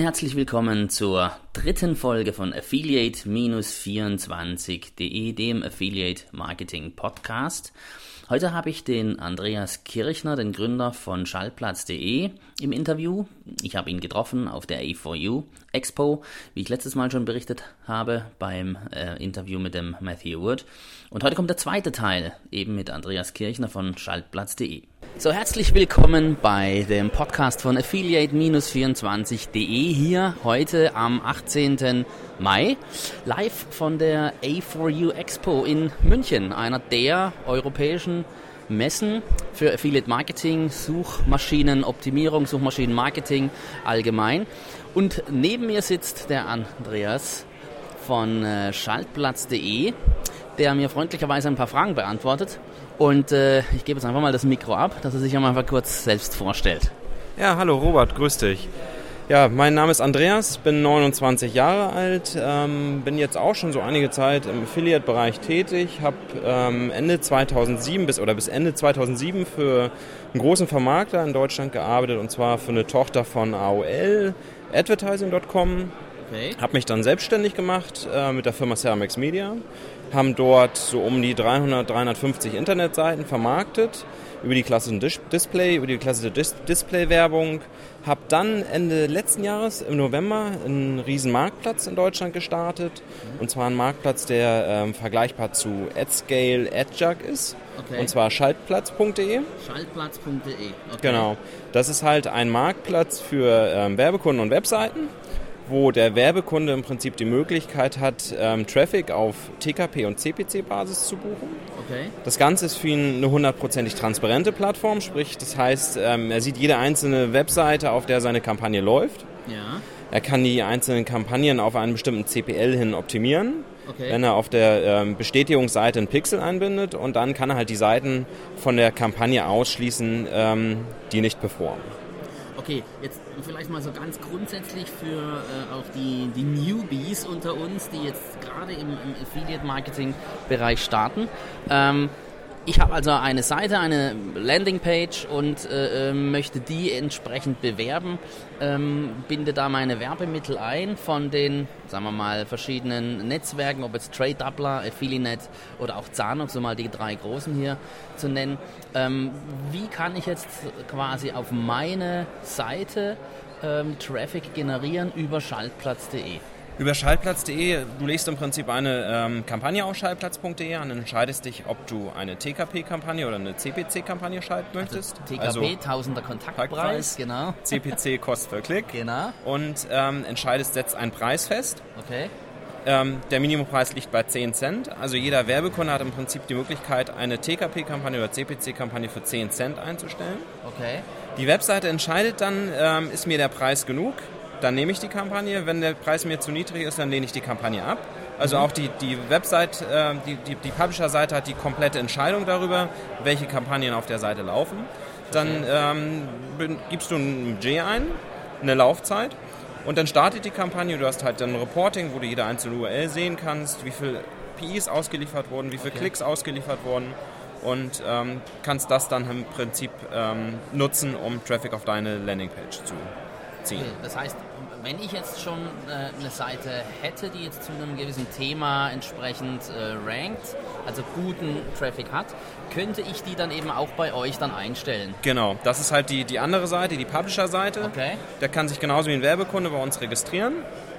Und herzlich willkommen zur dritten Folge von Affiliate-24.de, dem Affiliate Marketing Podcast. Heute habe ich den Andreas Kirchner, den Gründer von Schallplatz.de, im Interview. Ich habe ihn getroffen auf der A4U Expo, wie ich letztes Mal schon berichtet habe, beim äh, Interview mit dem Matthew Wood. Und heute kommt der zweite Teil, eben mit Andreas Kirchner von Schaltplatz.de. So, herzlich willkommen bei dem Podcast von Affiliate-24.de hier heute am 18. Mai, live von der A4U Expo in München, einer der europäischen Messen für Affiliate Marketing, Suchmaschinenoptimierung, Suchmaschinenmarketing allgemein. Und neben mir sitzt der Andreas von äh, Schaltplatz.de, der mir freundlicherweise ein paar Fragen beantwortet. Und äh, ich gebe jetzt einfach mal das Mikro ab, dass er sich einmal kurz selbst vorstellt. Ja, hallo Robert, grüß dich. Ja, mein Name ist Andreas, bin 29 Jahre alt, ähm, bin jetzt auch schon so einige Zeit im Affiliate-Bereich tätig, habe ähm, Ende 2007 bis oder bis Ende 2007 für einen großen Vermarkter in Deutschland gearbeitet und zwar für eine Tochter von AOL, Advertising.com. Okay. Habe mich dann selbstständig gemacht äh, mit der Firma Ceramax Media, haben dort so um die 300, 350 Internetseiten vermarktet über die klassischen Dis Display, über die klassische Dis Display-Werbung. Habe dann Ende letzten Jahres im November einen riesen Marktplatz in Deutschland gestartet. Und zwar einen Marktplatz, der ähm, vergleichbar zu AdScale, AdJug ist. Okay. Und zwar schaltplatz.de. Schaltplatz.de. Okay. Genau. Das ist halt ein Marktplatz für ähm, Werbekunden und Webseiten wo der Werbekunde im Prinzip die Möglichkeit hat, ähm, Traffic auf TKP- und CPC-Basis zu buchen. Okay. Das Ganze ist für ihn eine hundertprozentig transparente Plattform, sprich, das heißt, ähm, er sieht jede einzelne Webseite, auf der seine Kampagne läuft. Ja. Er kann die einzelnen Kampagnen auf einen bestimmten CPL hin optimieren. Okay. Wenn er auf der ähm, Bestätigungsseite einen Pixel einbindet und dann kann er halt die Seiten von der Kampagne ausschließen, ähm, die nicht performen. Okay, jetzt vielleicht mal so ganz grundsätzlich für äh, auch die, die Newbies unter uns, die jetzt gerade im, im Affiliate-Marketing-Bereich starten. Ähm, ich habe also eine Seite, eine Landingpage und äh, ähm, möchte die entsprechend bewerben, ähm, binde da meine Werbemittel ein von den, sagen wir mal, verschiedenen Netzwerken, ob jetzt Trade Doubler, Affiliate oder auch Zahnung, so mal die drei großen hier zu nennen. Ähm, wie kann ich jetzt quasi auf meine Seite ähm, Traffic generieren über schaltplatz.de? Über Schaltplatz.de, du legst im Prinzip eine ähm, Kampagne auf Schaltplatz.de an und entscheidest dich, ob du eine TKP-Kampagne oder eine CPC-Kampagne schalten also möchtest. Also TKP, also Tausender Kontaktpreis, genau. CPC Kost per Klick. Genau. Und ähm, entscheidest, setzt einen Preis fest. Okay. Ähm, der Minimumpreis liegt bei 10 Cent. Also jeder Werbekunde hat im Prinzip die Möglichkeit, eine TKP-Kampagne oder CPC-Kampagne für 10 Cent einzustellen. Okay. Die Webseite entscheidet dann, ähm, ist mir der Preis genug? Dann nehme ich die Kampagne. Wenn der Preis mir zu niedrig ist, dann lehne ich die Kampagne ab. Also mhm. auch die, die Website, äh, die, die, die Publisher-Seite hat die komplette Entscheidung darüber, welche Kampagnen auf der Seite laufen. Dann ähm, gibst du ein Budget ein, eine Laufzeit und dann startet die Kampagne. Du hast halt dann ein Reporting, wo du jede einzelne URL sehen kannst, wie viele PIs ausgeliefert wurden, wie viele okay. Klicks ausgeliefert wurden und ähm, kannst das dann im Prinzip ähm, nutzen, um Traffic auf deine Landingpage zu ziehen. Okay, das heißt, wenn ich jetzt schon äh, eine Seite hätte, die jetzt zu einem gewissen Thema entsprechend äh, rankt, also guten Traffic hat, könnte ich die dann eben auch bei euch dann einstellen? Genau, das ist halt die, die andere Seite, die Publisher-Seite. Okay. Der kann sich genauso wie ein Werbekunde bei uns registrieren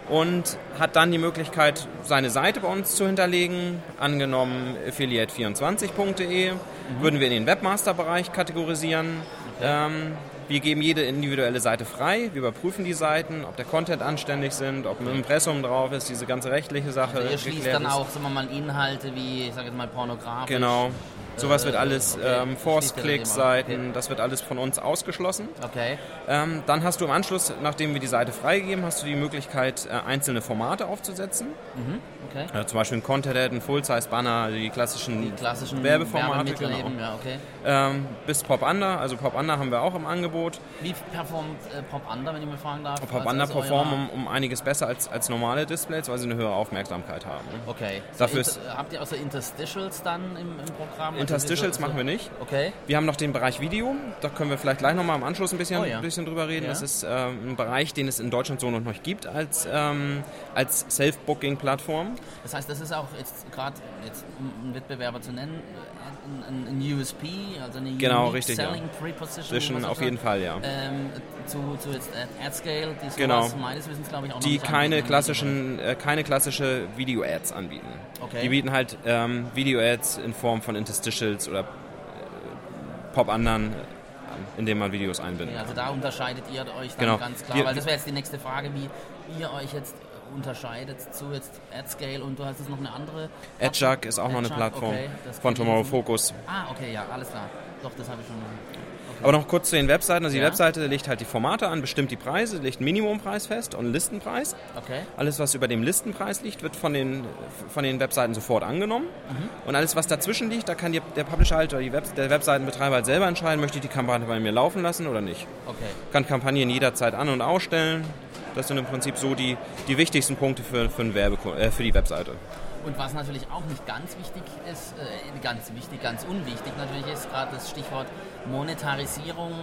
und hat dann die Möglichkeit, seine Seite bei uns zu hinterlegen. Angenommen affiliate24.de, mhm. würden wir in den Webmaster-Bereich kategorisieren. Okay. Ähm, wir geben jede individuelle Seite frei. Wir überprüfen die Seiten, ob der Content anständig sind, ob ein Impressum drauf ist, diese ganze rechtliche Sache. Also ihr schließt dann auch, sagen wir mal, Inhalte wie, ich sage jetzt mal, pornografisch. Genau. Sowas wird alles, okay. ähm, Force-Click-Seiten, okay. das wird alles von uns ausgeschlossen. Okay. Ähm, dann hast du im Anschluss, nachdem wir die Seite freigegeben, hast du die Möglichkeit, äh, einzelne Formate aufzusetzen. Mhm. Okay. Ja, zum Beispiel ein Content, ein Full-Size-Banner, die klassischen, die klassischen Werbeformate. Genau. Eben, ja, okay. ähm, bis Pop Under, also Pop Under haben wir auch im Angebot. Wie performt äh, Pop Under, wenn ich mir fragen darf? Pop Under also performen um, um, einiges besser als, als normale Displays, weil sie eine höhere Aufmerksamkeit haben. Okay. Dafür so, habt ihr außer Interstitials dann im, im Programm? Interstitials also, machen wir nicht. Okay. Wir haben noch den Bereich Video. Da können wir vielleicht gleich nochmal im Anschluss ein bisschen, oh, ja. ein bisschen drüber reden. Ja. Das ist ähm, ein Bereich, den es in Deutschland so noch nicht gibt als, ähm, als Self-Booking-Plattform. Das heißt, das ist auch jetzt gerade jetzt um einen Wettbewerber zu nennen, ein, ein, USP, also eine genau, richtig, Selling ja. Preposition. auf jeden Fall, ja. Ähm, zu, zu jetzt AdScale, die genau. meines Wissens glaube ich auch Die keine klassischen, äh, keine klassische Video-Ads anbieten. Okay. Die bieten halt ähm, Video-Ads in Form von Interstitials oder äh, Pop-Andern indem man Videos einbindet. Okay, also da unterscheidet ihr euch dann genau. ganz klar, Wir, weil das wäre jetzt die nächste Frage, wie ihr euch jetzt unterscheidet zu jetzt AdScale und du hast jetzt noch eine andere. AdJug ist auch Ad noch eine Plattform okay, von Tomorrow Focus. Ah, okay, ja, alles klar. Doch, das habe ich schon. Aber noch kurz zu den Webseiten. Also die ja. Webseite legt halt die Formate an, bestimmt die Preise, legt einen Minimumpreis fest und einen Listenpreis. Okay. Alles, was über dem Listenpreis liegt, wird von den, von den Webseiten sofort angenommen. Mhm. Und alles, was dazwischen liegt, da kann die, der Publisher halt oder Web, der Webseitenbetreiber halt selber entscheiden, möchte ich die Kampagne bei mir laufen lassen oder nicht. Okay. Kann Kampagnen jederzeit an- und ausstellen. Das sind im Prinzip so die, die wichtigsten Punkte für, für, Werbe, äh, für die Webseite. Und was natürlich auch nicht ganz wichtig ist, äh, ganz wichtig, ganz unwichtig natürlich ist, gerade das Stichwort Monetarisierung.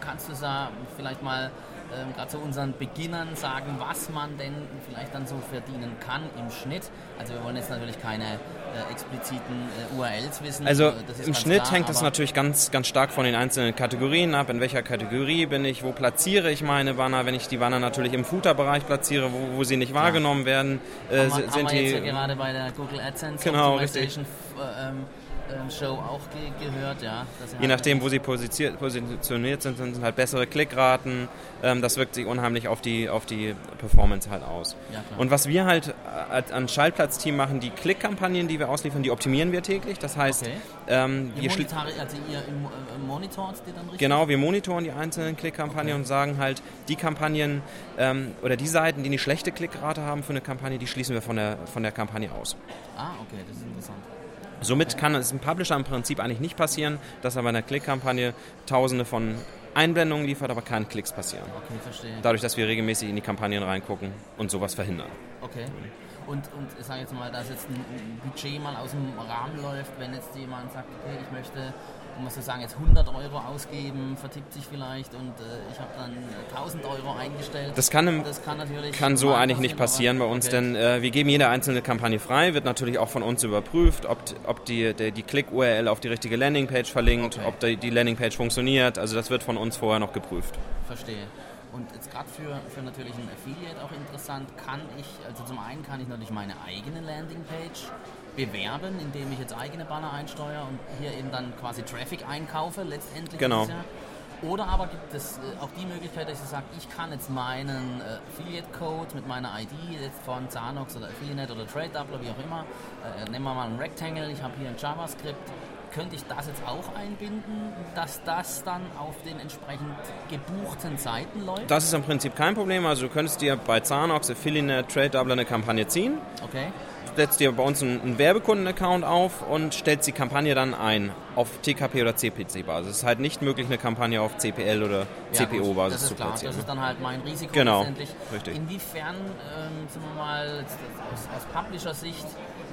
Kannst du da vielleicht mal ähm, gerade zu unseren Beginnern sagen, was man denn vielleicht dann so verdienen kann im Schnitt. Also wir wollen jetzt natürlich keine äh, expliziten äh, URLs wissen. Also im Schnitt klar, hängt es natürlich ganz, ganz stark von den einzelnen Kategorien ab. In welcher Kategorie bin ich, wo platziere ich meine Banner, wenn ich die Banner natürlich im Footer-Bereich platziere, wo, wo sie nicht wahrgenommen werden. Äh, haben wir, sind haben wir jetzt die, ja gerade bei der Google AdSense genau, richtig. Ähm, ähm, Show auch ge gehört, ja. Je halt nachdem, wo sie positioniert sind, sind halt bessere Klickraten. Ähm, das wirkt sich unheimlich auf die, auf die Performance halt aus. Ja, und was wir halt äh, an Schaltplatzteam machen, die Klickkampagnen, die wir ausliefern, die optimieren wir täglich. Das heißt, okay. ähm, wir also ihr äh, monitort die dann richtig? Genau, wir monitoren die einzelnen Klickkampagnen okay. und sagen halt, die Kampagnen ähm, oder die Seiten, die eine schlechte Klickrate haben für eine Kampagne, die schließen wir von der, von der Kampagne aus. Ah, okay, das ist interessant. Somit kann es im Publisher im Prinzip eigentlich nicht passieren, dass er bei einer Klickkampagne tausende von Einblendungen liefert, aber keine Klicks passieren. Okay, verstehe. Dadurch, dass wir regelmäßig in die Kampagnen reingucken und sowas verhindern. Okay. Und, und ich sage jetzt mal, dass jetzt ein Budget mal aus dem Rahmen läuft, wenn jetzt jemand sagt, okay, ich möchte muss so sagen, jetzt 100 Euro ausgeben, vertippt sich vielleicht und äh, ich habe dann 1000 Euro eingestellt. Das kann, im, das kann, natürlich kann so eigentlich nicht passieren bei uns, okay. denn äh, wir geben jede einzelne Kampagne frei, wird natürlich auch von uns überprüft, ob, ob die, die, die Click-URL auf die richtige Landingpage verlinkt, okay. ob die, die Landingpage funktioniert. Also das wird von uns vorher noch geprüft. Verstehe. Und jetzt gerade für, für natürlich einen Affiliate auch interessant, kann ich, also zum einen kann ich natürlich meine eigene Landingpage bewerben, indem ich jetzt eigene Banner einsteuere und hier eben dann quasi Traffic einkaufe, letztendlich. Genau. Oder aber gibt es äh, auch die Möglichkeit, dass ich sage, ich kann jetzt meinen äh, Affiliate-Code mit meiner ID jetzt von Zanox oder Affiliate oder Trade Doubler, wie auch immer, äh, nehmen wir mal einen Rectangle, ich habe hier ein JavaScript, könnte ich das jetzt auch einbinden, dass das dann auf den entsprechend gebuchten Seiten läuft? Das ist im Prinzip kein Problem. Also du könntest dir bei Zanox, Affiliate, Trade Doubler eine Kampagne ziehen. Okay setzt dir bei uns einen, Werbekunden-Account auf und stellst die Kampagne dann ein auf TKP oder CPC-Basis. Es ist halt nicht möglich, eine Kampagne auf CPL oder CPO-Basis zu klar. platzieren. Das ist dann halt mein Risiko genau, letztendlich. Richtig. Inwiefern, ähm, sagen wir mal, aus, aus Publisher-Sicht,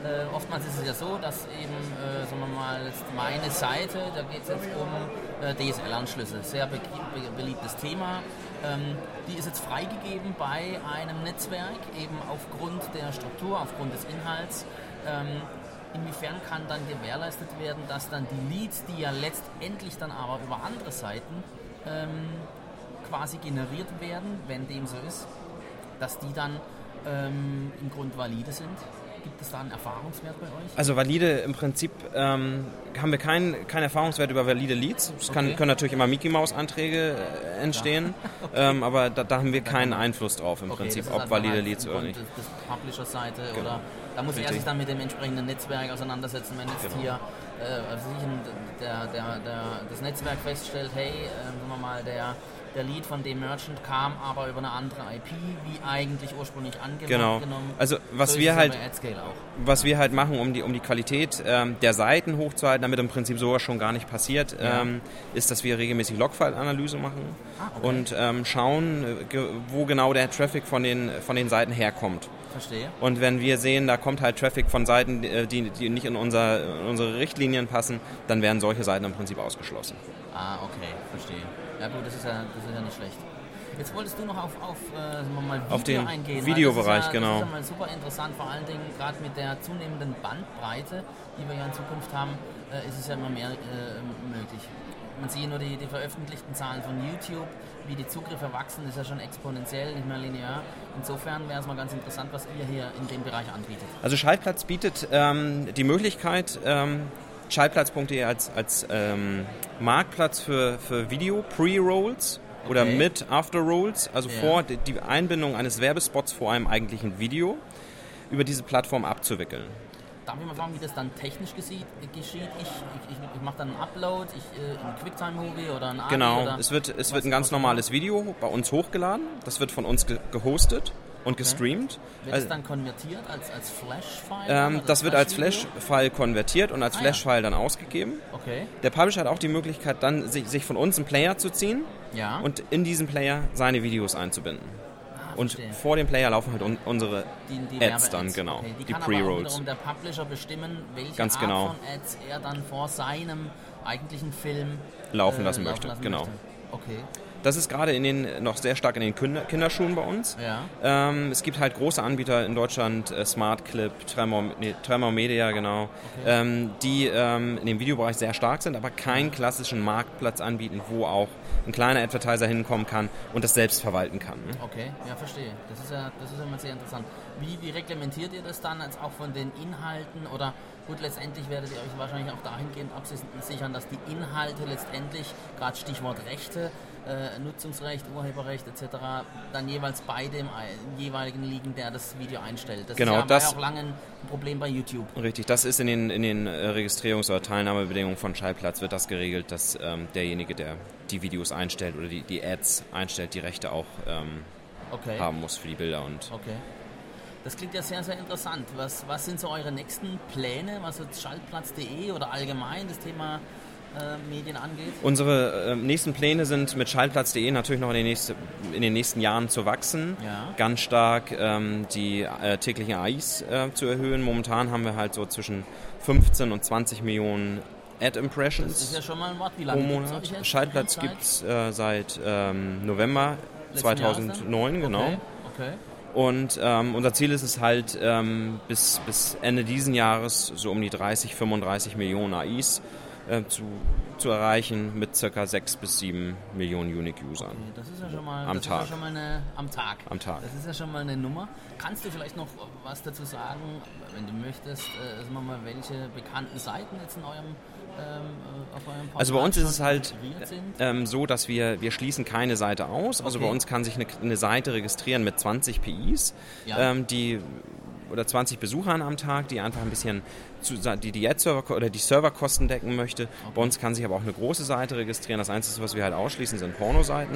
äh, oftmals ist es ja so, dass eben, äh, sagen wir mal, meine Seite, da geht es jetzt um äh, DSL-Anschlüsse, sehr be be beliebtes Thema. Ähm, die ist jetzt freigegeben bei einem Netzwerk, eben aufgrund der Struktur, aufgrund des Inhalts. Ähm, inwiefern kann dann gewährleistet werden, dass dann die Leads, die ja letztendlich dann aber über andere Seiten ähm, quasi generiert werden, wenn dem so ist, dass die dann ähm, im Grund valide sind? Gibt es da einen Erfahrungswert bei euch? Also valide im Prinzip ähm, haben wir keinen kein Erfahrungswert über valide Leads. Es okay. können natürlich immer Mickey Maus Anträge äh, entstehen, okay. ähm, aber da, da, haben wir keinen Einfluss drauf im okay, Prinzip, ob also valide halt Leads oder nicht. Das, das Publisher-Seite genau. oder da muss Richtig. er sich dann mit dem entsprechenden Netzwerk auseinandersetzen, wenn jetzt genau. hier äh, also der, der, der, das Netzwerk feststellt, hey, äh, sagen wir mal, der der Lead von dem Merchant kam aber über eine andere IP, wie eigentlich ursprünglich angenommen. Genau. Also was so wir halt, was wir halt machen, um die, um die Qualität ähm, der Seiten hochzuhalten, damit im Prinzip sowas schon gar nicht passiert, ja. ähm, ist, dass wir regelmäßig Logfile-Analyse machen ah, okay. und ähm, schauen, äh, wo genau der Traffic von den, von den Seiten herkommt. Verstehe. Und wenn wir sehen, da kommt halt Traffic von Seiten, äh, die, die nicht in, unser, in unsere Richtlinien passen, dann werden solche Seiten im Prinzip ausgeschlossen. Ah, okay, verstehe. Ja gut, das ist ja, das ist ja nicht schlecht. Jetzt wolltest du noch auf, auf, äh, Video auf den eingehen. Videobereich, ja, genau. Das ist ja mal super interessant, vor allen Dingen gerade mit der zunehmenden Bandbreite, die wir ja in Zukunft haben, äh, ist es ja immer mehr äh, möglich. Man sieht nur die, die veröffentlichten Zahlen von YouTube, wie die Zugriffe wachsen, ist ja schon exponentiell, nicht mehr linear. Insofern wäre es mal ganz interessant, was ihr hier in dem Bereich anbietet. Also Schaltplatz bietet ähm, die Möglichkeit, ähm, Schaltplatz.de als, als ähm, Marktplatz für, für Video, Pre-Rolls okay. oder mit After-Rolls, also ja. vor die Einbindung eines Werbespots vor einem eigentlichen Video über diese Plattform abzuwickeln. Darf ich mal fragen, wie das dann technisch geschieht? Ich, ich, ich, ich mache dann einen Upload, ich, äh, ein QuickTime-Movie oder ein AVI Genau, oder es wird, es wird ein ganz normales Video bei uns hochgeladen, das wird von uns ge gehostet und okay. gestreamt. Wird also, es dann konvertiert als, als Flash-File? Ähm, das Flash wird als Flash-File konvertiert und als ah, Flash-File ja. dann ausgegeben. Okay. Der Publisher hat auch die Möglichkeit, dann sich, sich von uns einen Player zu ziehen ja. und in diesen Player seine Videos einzubinden. Ah, und vor dem Player laufen halt un unsere die, die Ads dann, genau. Okay. Die, die Pre-Rolls. der Publisher bestimmen, welche Ganz Art genau. von Ads er dann vor seinem eigentlichen Film laufen lassen äh, möchte. Laufen genau. Möchte. Okay. Das ist gerade in den, noch sehr stark in den Kinder, Kinderschuhen bei uns. Ja. Ähm, es gibt halt große Anbieter in Deutschland, äh, Smart Clip, Tremor, nee, Tremor Media, genau, okay. ähm, die ähm, in dem Videobereich sehr stark sind, aber keinen klassischen Marktplatz anbieten, wo auch ein kleiner Advertiser hinkommen kann und das selbst verwalten kann. Ne? Okay, ja, verstehe. Das ist ja, das ist immer sehr interessant. Wie, wie reglementiert ihr das dann als auch von den Inhalten oder Gut, letztendlich werdet ihr euch wahrscheinlich auch dahingehend absichern, dass die Inhalte letztendlich, gerade Stichwort Rechte, äh, Nutzungsrecht, Urheberrecht etc., dann jeweils bei dem jeweiligen liegen, der das Video einstellt. Das genau, ist ja, das ja auch lange ein Problem bei YouTube. Richtig, das ist in den, in den äh, Registrierungs- oder Teilnahmebedingungen von Schallplatz wird das geregelt, dass ähm, derjenige, der die Videos einstellt oder die, die Ads einstellt, die Rechte auch ähm, okay. haben muss für die Bilder. Und okay. Das klingt ja sehr, sehr interessant. Was, was sind so eure nächsten Pläne, was jetzt Schaltplatz.de oder allgemein das Thema äh, Medien angeht? Unsere äh, nächsten Pläne sind mit Schaltplatz.de natürlich noch in den, nächsten, in den nächsten Jahren zu wachsen. Ja. Ganz stark ähm, die äh, täglichen AIs äh, zu erhöhen. Momentan haben wir halt so zwischen 15 und 20 Millionen Ad-Impressions. Das ist ja schon mal ein Wort. Wie lange pro Monat. Schaltplatz gibt es äh, seit ähm, November Letzten 2009, genau. Okay. okay. Und ähm, unser Ziel ist es halt, ähm, bis, bis Ende diesen Jahres so um die 30, 35 Millionen AIs äh, zu, zu erreichen mit ca. 6 bis 7 Millionen Unique-Usern. Okay, das ist ja schon mal, am Tag. Ja schon mal eine, am Tag. Am Tag. Das ist ja schon mal eine Nummer. Kannst du vielleicht noch was dazu sagen, wenn du möchtest, äh, sagen wir mal, welche bekannten Seiten jetzt in eurem also bei uns ist es halt ähm, so, dass wir, wir schließen keine Seite aus. Also okay. bei uns kann sich eine, eine, Seite registrieren mit 20 PIs, ja. ähm, die oder 20 Besuchern am Tag, die einfach ein bisschen zu, die die Ad-Server oder die Serverkosten decken möchte. Bei uns kann sich aber auch eine große Seite registrieren. Das Einzige, was wir halt ausschließen, sind Pornoseiten,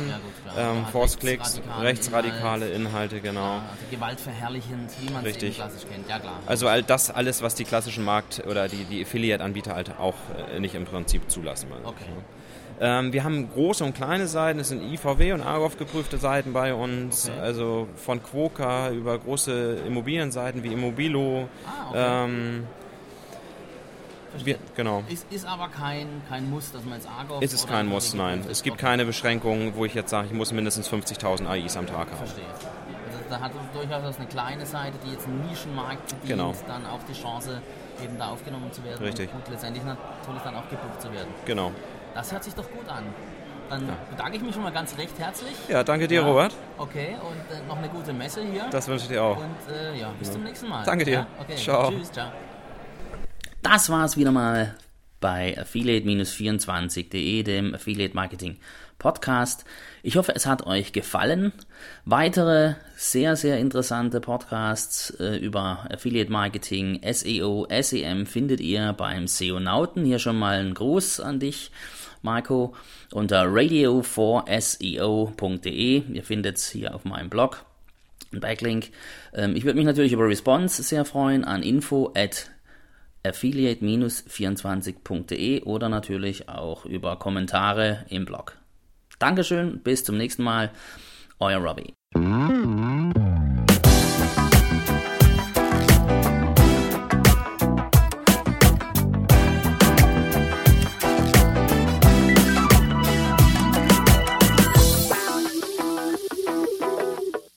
ja, ähm, Force-Clicks, rechtsradikale, rechtsradikale Inhalte, genau. Ja, also gewaltverherrlichend, wie man es klassisch kennt. Ja, klar. Also all das alles, was die klassischen Markt- oder die, die Affiliate-Anbieter halt auch äh, nicht im Prinzip zulassen. Okay. Ähm, wir haben große und kleine Seiten, es sind IVW und Argov geprüfte Seiten bei uns, okay. also von Quoka über große Immobilienseiten wie Immobilo. Ah, okay. ähm, wir, genau. Ist, ist aber kein, kein Muss, dass man jetzt Argov... Ist es kein Muss, nein. Es gibt keine Beschränkungen, wo ich jetzt sage, ich muss mindestens 50.000 AIs am Tag haben. Verstehe. Also da hat durchaus eine kleine Seite, die jetzt einen Nischenmarkt bedient, genau. dann auch die Chance, eben da aufgenommen zu werden Richtig. und letztendlich natürlich dann auch gebucht zu werden. Genau. Das hört sich doch gut an. Dann ja. bedanke ich mich schon mal ganz recht herzlich. Ja, danke dir, ja. Robert. Okay, und äh, noch eine gute Messe hier. Das wünsche ich dir auch. Und äh, ja, bis ja. zum nächsten Mal. Danke dir. Okay. Ciao. Tschüss, ciao. Das war es wieder mal bei affiliate-24.de, dem Affiliate Marketing Podcast. Ich hoffe, es hat euch gefallen. Weitere sehr, sehr interessante Podcasts äh, über Affiliate Marketing, SEO, SEM findet ihr beim SEO Nauten. Hier schon mal ein Gruß an dich. Marco, unter radio4seo.de. Ihr findet es hier auf meinem Blog. Ein Backlink. Ähm, ich würde mich natürlich über Response sehr freuen an info at affiliate-24.de oder natürlich auch über Kommentare im Blog. Dankeschön, bis zum nächsten Mal. Euer Robbie.